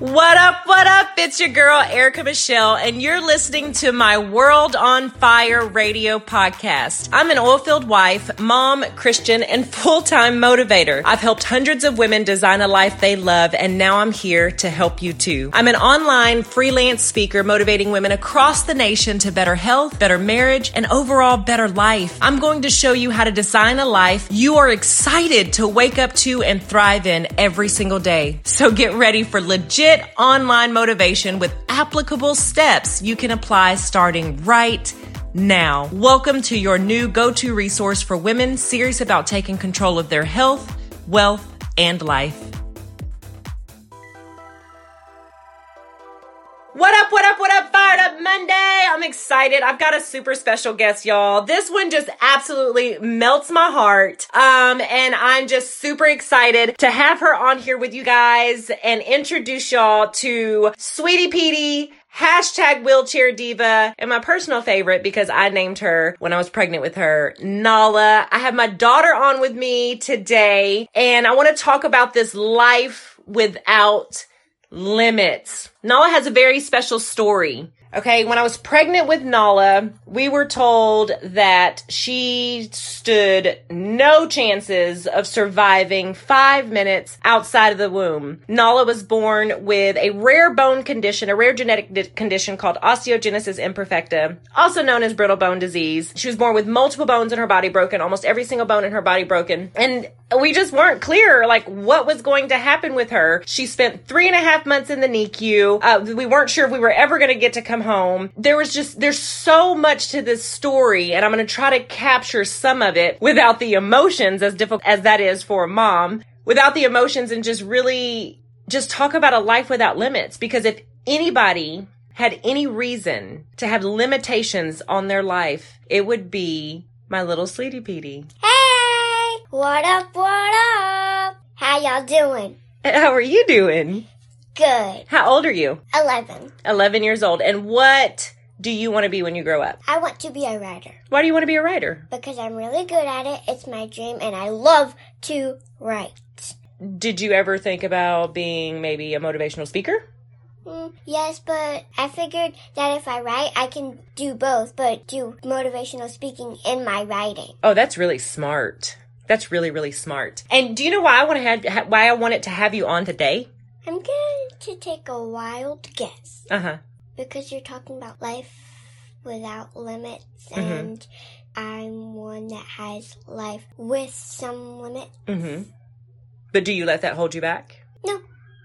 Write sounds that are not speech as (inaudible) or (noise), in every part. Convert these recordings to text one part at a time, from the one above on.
What up, what up? It's your girl, Erica Michelle, and you're listening to my World on Fire radio podcast. I'm an oil-filled wife, mom, Christian, and full-time motivator. I've helped hundreds of women design a life they love, and now I'm here to help you too. I'm an online freelance speaker motivating women across the nation to better health, better marriage, and overall better life. I'm going to show you how to design a life you are excited to wake up to and thrive in every single day. So get ready for legit online motivation with applicable steps you can apply starting right now. Welcome to your new go to resource for women serious about taking control of their health, wealth, and life. What up, what up, what up, Fired Up Monday? I'm excited. I've got a super special guest, y'all. This one just absolutely melts my heart. Um, and I'm just super excited to have her on here with you guys and introduce y'all to Sweetie Petey, hashtag wheelchair diva, and my personal favorite because I named her when I was pregnant with her, Nala. I have my daughter on with me today, and I want to talk about this life without limits. Nala has a very special story. Okay, when I was pregnant with Nala, we were told that she stood no chances of surviving five minutes outside of the womb. Nala was born with a rare bone condition, a rare genetic di- condition called osteogenesis imperfecta, also known as brittle bone disease. She was born with multiple bones in her body broken, almost every single bone in her body broken. And we just weren't clear, like, what was going to happen with her. She spent three and a half months in the NICU. Uh, we weren't sure if we were ever going to get to come home. There was just, there's so much to this story, and I'm going to try to capture some of it without the emotions, as difficult as that is for a mom, without the emotions, and just really just talk about a life without limits. Because if anybody had any reason to have limitations on their life, it would be my little sweetie Petey. What up, what up? How y'all doing? How are you doing? Good. How old are you? 11. 11 years old. And what do you want to be when you grow up? I want to be a writer Why do you want to be a writer? because I'm really good at it. It's my dream and I love to write. Did you ever think about being maybe a motivational speaker? Mm, yes, but I figured that if I write, I can do both, but do motivational speaking in my writing. Oh, that's really smart. That's really, really smart. And do you know why I want to have, why I wanted to have you on today? I'm going to take a wild guess Uh huh. because you're talking about life without limits Mhm. and I'm one that has life with some limits. Mm hmm. But do you let that hold you back? No,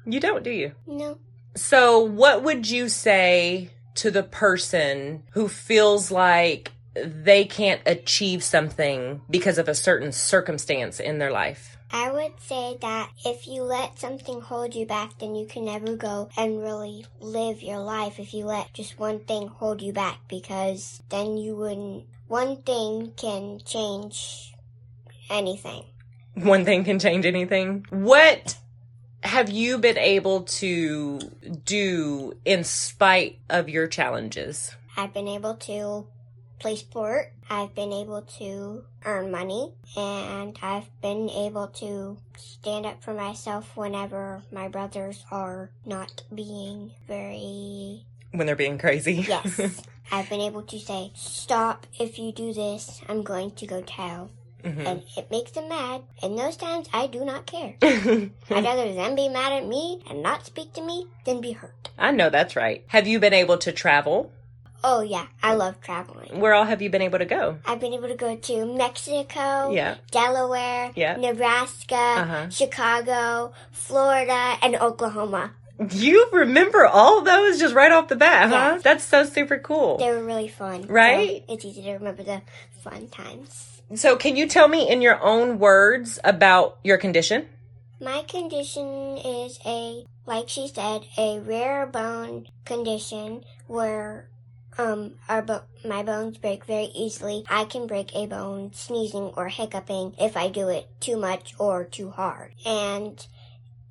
You don't, do you? no. So, what would you say to the person who feels like they can't achieve something because of a certain circumstance in their life? I would say that if you let something hold you back, then you can never go and really live your life if you let just one thing hold you back because then you wouldn't. One thing can change anything. One thing can change anything. What have you been able to do in spite of your challenges? I've been able to play sport. I've been able to earn money and I've been able to stand up for myself whenever my brothers are not being very When they're being crazy? (laughs) Yes. (laughs) I've been able to say, stop, if you do this, I'm going to go tell. Mhm. And it makes them mad. And those times, I do not care. (laughs) I'd rather them be mad at me and not speak to me than be hurt. I know that's right. Have you been able to travel? Oh, yeah, I love traveling. Where all have you been able to go? I've been able to go to Mexico, Yeah. Delaware, Yeah. Nebraska, Uh-huh. Chicago, Florida, and Oklahoma. You remember all those just right off the bat, huh? That's so super cool. They were really fun. so Right? it's easy to remember the fun times. So, can you tell me in your own words about your condition? My condition is a, like she said, a rare bone condition where um our bo- my bones break very easily. I can break a bone sneezing or hiccuping if I do it too much or too hard. And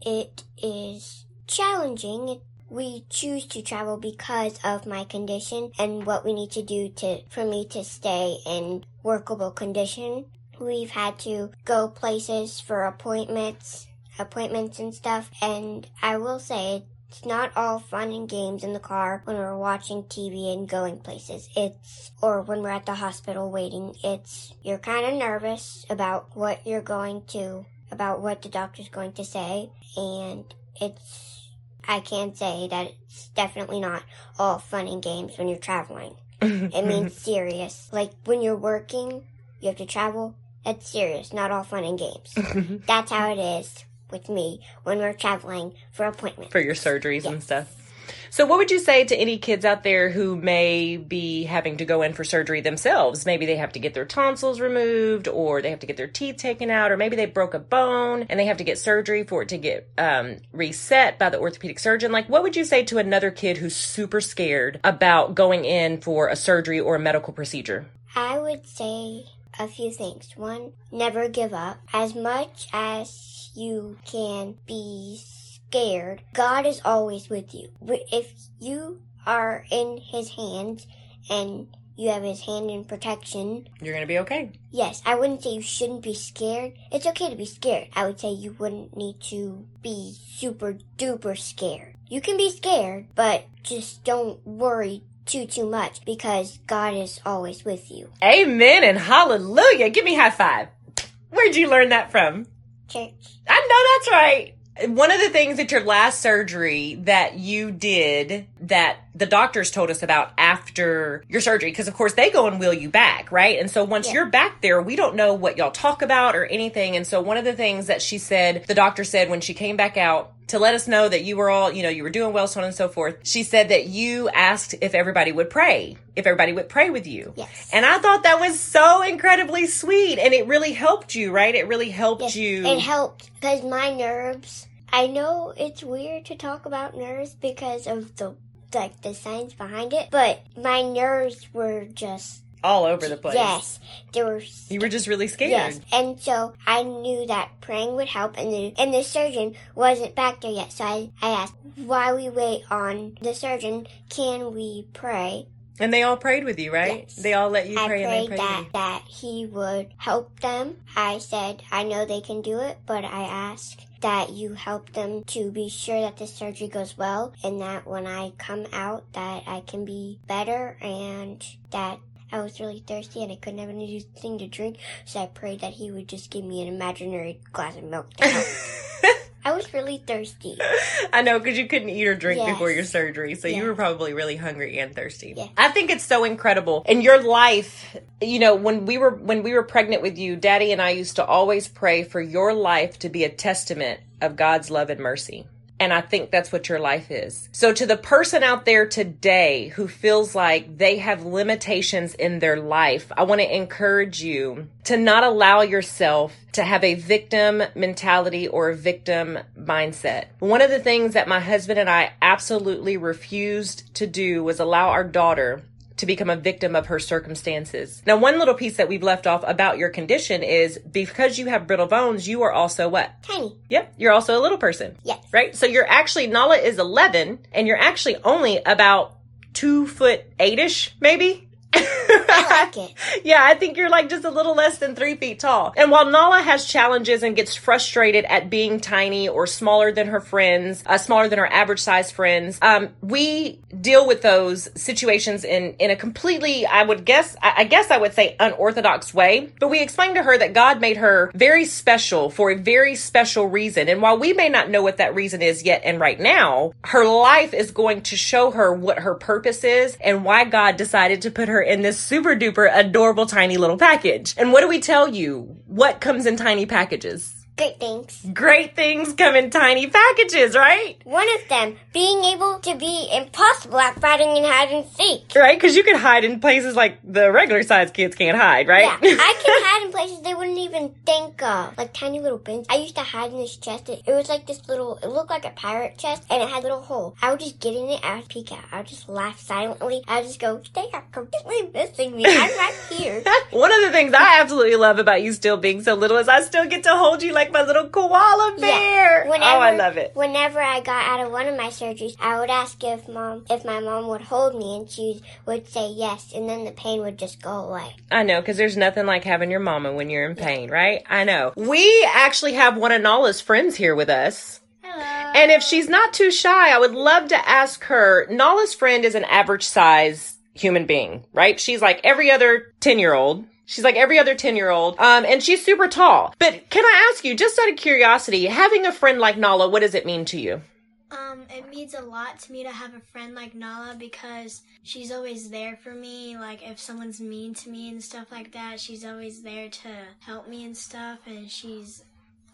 it is challenging. We choose to travel because of my condition and what we need to do to for me to stay in workable condition. We've had to go places for appointments, appointments and stuff, and I will say it's not all fun and games in the car when we're watching TV and going places. It's, or when we're at the hospital waiting. It's, you're kind of nervous about what you're going to, about what the doctor's going to say. And it's, I can say that it's definitely not all fun and games when you're traveling. (laughs) it means serious. Like when you're working, you have to travel. That's serious, not all fun and games. (laughs) That's how it is with me when we're traveling for appointments. For your surgeries and stuff. So, what would you say to any kids out there who may be having to go in for surgery themselves? Maybe they have to get their tonsils removed, or they have to get their teeth taken out, or maybe they broke a bone and they have to get surgery for it to get um, reset by the orthopedic surgeon. Like, what would you say to another kid who's super scared about going in for a surgery or a medical procedure? I would say a few things. One, never give up. As much as you can be scared, God is always with you. If you are in His hands and you have His hand in protection, You're going to be okay. yes, I wouldn't say you shouldn't be scared. It's okay to be scared. I would say you wouldn't need to be super duper scared. You can be scared, but just don't worry too too much because God is always with you. Amen and hallelujah. Give me high five. Where'd you learn that from? Church. I know that's right. One of the things at your last surgery that you did that the doctors told us about after your surgery, because of course they go and wheel you back, right? And so once Yeah. you're back there, we don't know what y'all talk about or anything. And so one of the things that she said, the doctor said when she came back out, to let us know that you were all, you know, you were doing well, so on and so forth. She said that you asked if everybody would pray, if everybody would pray with you. Yes. And I thought that was so incredibly sweet. And it really helped you, right? It really helped Yes, you. It helped because my nerves. I know it's weird to talk about nerves because of the like the science behind it, but my nerves were just all over the place. yes, they were. You were just really scared. Yes, and so I knew that praying would help, and the and the surgeon wasn't back there yet. So I, I asked, while we wait on the surgeon, can we pray? And they all prayed with you, right? Yes. They all let you I pray and they prayed prayed that with you. that he would help them. I said, I know they can do it, but I ask that you help them to be sure that the surgery goes well, and that when I come out, that I can be better, and that. I was really thirsty and I couldn't have anything to drink, so I prayed that he would just give me an imaginary glass of milk to help. (laughs) I was really thirsty. I know because you couldn't eat or drink Yes. before your surgery, so you were probably really hungry and thirsty. Yeah. I think it's so incredible. In your life, you know, when we were when we were pregnant with you, Daddy and I used to always pray for your life to be a testament of God's love and mercy. And I think that's what your life is. So to the person out there today who feels like they have limitations in their life, I want to encourage you to not allow yourself to have a victim mentality or a victim mindset. One of the things that my husband and I absolutely refused to do was allow our daughter to become a victim of her circumstances. Now, one little piece that we've left off about your condition is because you have brittle bones, you are also what? Tiny. Yep, you're also a little person. Yes. Right? So you're actually, Nala is 11 and you're actually only about two foot eight-ish, maybe? I like (laughs) it. Yeah, I think you're like just a little less than three feet tall. And while Nala has challenges and gets frustrated at being tiny or smaller than her friends, uh, smaller than her average size friends, um, we deal with those situations in, in a completely, I would guess, I, I guess I would say unorthodox way. But we explained to her that God made her very special for a very special reason. And while we may not know what that reason is yet and right now, her life is going to show her what her purpose is and why God decided to put her in this super duper adorable tiny little package. And what do we tell you? What comes in tiny packages? Great things. Great things come in tiny packages, right? One of them being able to be impossible at fighting and hide and seek. Right? Because you can hide in places like the regular sized kids can't hide, right? Yeah, I (laughs) can hide in places they wouldn't even think of, like tiny little bins. I used to hide in this chest. It, it was like this little, it looked like a pirate chest, and it had a little hole. I would just get in it, I would peek out, I would just laugh silently. I would just go, they are completely missing me. I'm right (laughs) here. One of the things I absolutely love about you still being so little is I still get to hold you like my little koala bear. Whenever, oh, I love it. Whenever I got out of one of my surgeries, I would ask if mom, if my mom would hold me, and she would say yes, and then the pain would just go away. I know, because there's nothing like having your mama when you're in pain, right? I know. We actually have one of Nala's friends here with us. Hello. And if she's not too shy, I would love to ask her. Nala's friend is an average size human being, right? She's like every other 10 year old. She's like every other 10 year old. Um, and she's super tall. But can I ask you, just out of curiosity, having a friend like Nala, what does it mean to you? Um, it means a lot to me to have a friend like Nala because she's always there for me. Like if someone's mean to me and stuff like that, she's always there to help me and stuff. And she's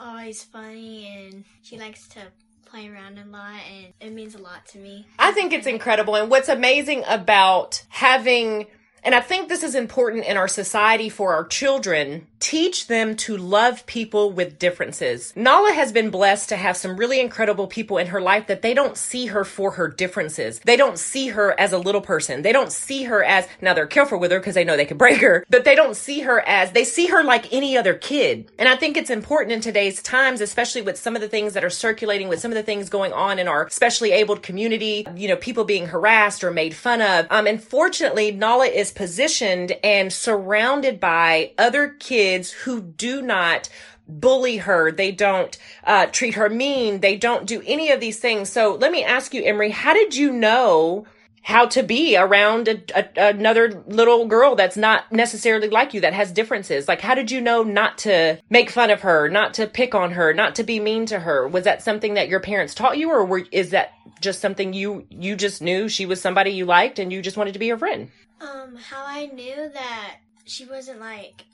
always funny and she likes to play around a lot and it means a lot to me. I think it's incredible. And what's amazing about having and I think this is important in our society for our children. Teach them to love people with differences. Nala has been blessed to have some really incredible people in her life that they don't see her for her differences. They don't see her as a little person. They don't see her as, now they're careful with her because they know they can break her, but they don't see her as, they see her like any other kid. And I think it's important in today's times, especially with some of the things that are circulating, with some of the things going on in our especially abled community, you know, people being harassed or made fun of. Um, and fortunately, Nala is positioned and surrounded by other kids who do not bully her. They don't uh, treat her mean. They don't do any of these things. So let me ask you, Emery, how did you know how to be around a, a, another little girl that's not necessarily like you, that has differences? Like, how did you know not to make fun of her, not to pick on her, not to be mean to her? Was that something that your parents taught you, or were, is that just something you you just knew she was somebody you liked and you just wanted to be her friend? Um, how I knew that she wasn't like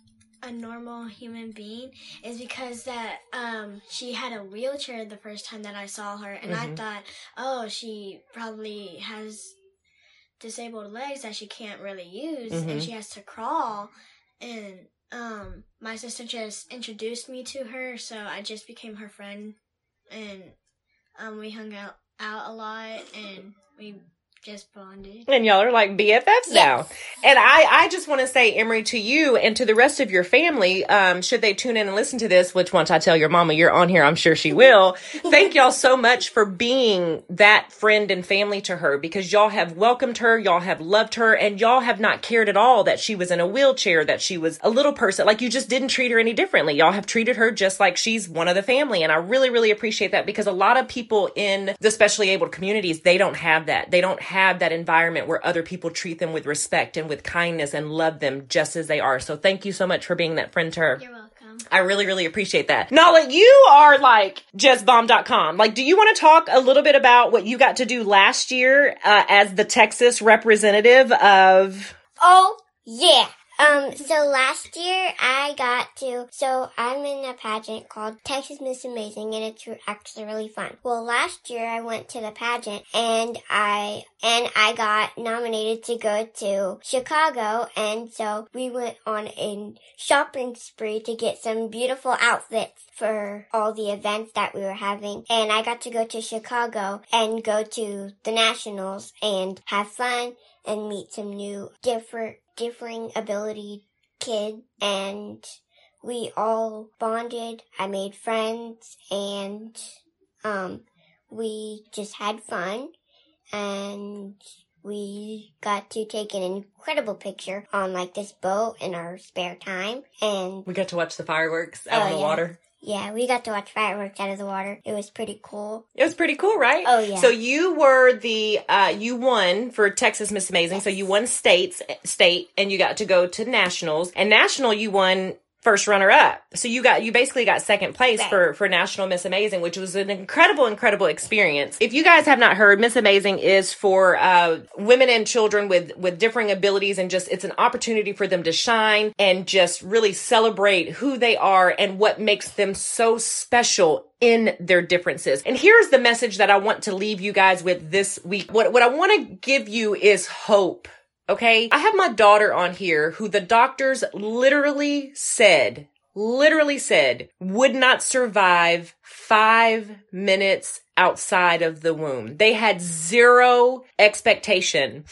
a normal human being is because that um she had a wheelchair the first time that I saw her and I thought, "Oh, she probably has disabled legs that she can't really use Mhm. and she has to crawl." And um my sister just introduced me to her, so I just became her friend and um we hung out out a lot and we just bonded. And y'all are like BFFs now. And I, I just want to say, Emery, to you and to the rest of your family, um, should they tune in and listen to this, which once I tell your mama you're on here, I'm sure she will. (laughs) Thank y'all so much for being that friend and family to her because y'all have welcomed her, y'all have loved her, and y'all have not cared at all that she was in a wheelchair, that she was a little person. Like you just didn't treat her any differently. Y'all have treated her just like she's one of the family. And I really, really appreciate that because a lot of people in the specially abled communities, they don't have that. They don't have that environment where other people treat them with respect and with kindness and love them just as they are. So thank you so much for being that friend to her. You're welcome. I really, really appreciate that. Nala, you are like justbomb.com. Like, do you want to talk a little bit about what you got to do last year uh, as the Texas representative of? Oh, yeah. Um, so last year I got to, so I'm in a pageant called Texas Miss Amazing and it's actually really fun. Well, last year I went to the pageant and I, and I got nominated to go to Chicago and so we went on a shopping spree to get some beautiful outfits for all the events that we were having. And I got to go to Chicago and go to the nationals and have fun and meet some new different differing ability kids and we all bonded. I made friends and um we just had fun and we got to take an incredible picture on like this boat in our spare time and We got to watch the fireworks out Oh, on the yeah. water. Yeah, we got to watch fireworks out of the water. It was pretty cool. It was pretty cool, right? Oh, yeah. So you were the uh you won for Texas Miss Amazing. So you won states state and you got to go to nationals. And national you won first runner up. So you got you basically got second place for for National Miss Amazing, which was an incredible incredible experience. If you guys have not heard, Miss Amazing is for uh women and children with with differing abilities and just it's an opportunity for them to shine and just really celebrate who they are and what makes them so special in their differences. And here's the message that I want to leave you guys with this week. What what I want to give you is hope. Okay? I have my daughter on here who the doctors literally said, literally said, would not survive five minutes outside of the womb. They had zero expectation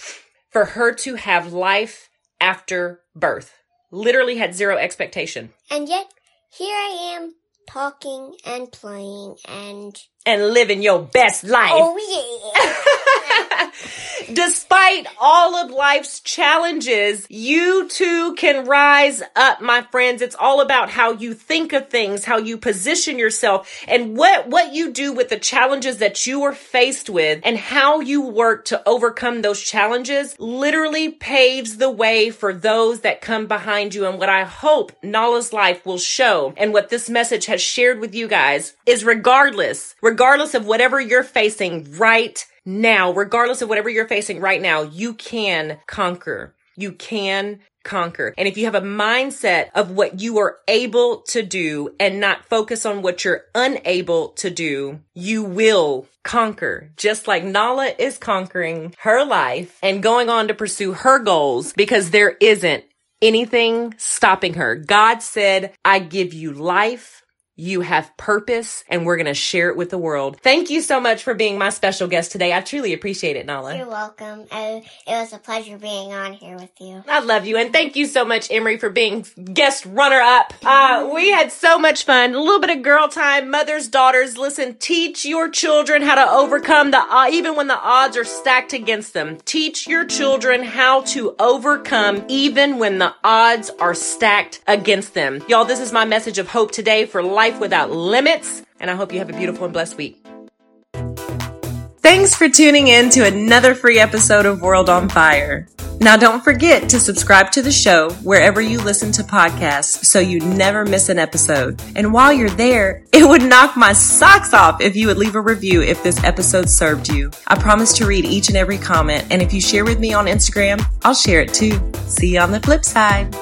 for her to have life after birth. Literally had zero expectation. And yet here I am talking and playing and And living your best life. oh yeah. (laughs) (laughs) Despite all of life's challenges, you too can rise up, my friends. It's all about how you think of things, how you position yourself, and what, what you do with the challenges that you are faced with and how you work to overcome those challenges literally paves the way for those that come behind you. And what I hope Nala's life will show and what this message has shared with you guys is regardless, regardless of whatever you're facing right now, regardless of whatever you're facing right now, you can conquer. You can conquer. And if you have a mindset of what you are able to do and not focus on what you're unable to do, you will conquer. Just like Nala is conquering her life and going on to pursue her goals because there isn't anything stopping her. God said, I give you life you have purpose and we're going to share it with the world. Thank you so much for being my special guest today. I truly appreciate it, Nala. You're welcome. it was a pleasure being on here with you. I love you. And thank you so much, Emery, for being guest runner up. Uh, we had so much fun. A little bit of girl time, mothers, daughters. Listen, teach your children how to overcome the, uh, even when the odds are stacked against them. Teach your children how to overcome even when the odds are stacked against them. Y'all, this is my message of hope today for life life without limits. And I hope you have a beautiful and blessed week. Thanks for tuning in to another free episode of World on Fire. Now, don't forget to subscribe to the show wherever you listen to podcasts so you never miss an episode. And while you're there, it would knock my socks off if you would leave a review if this episode served you. I promise to read each and every comment, and if you share with me on Instagram, I'll share it too. See you on the flip side.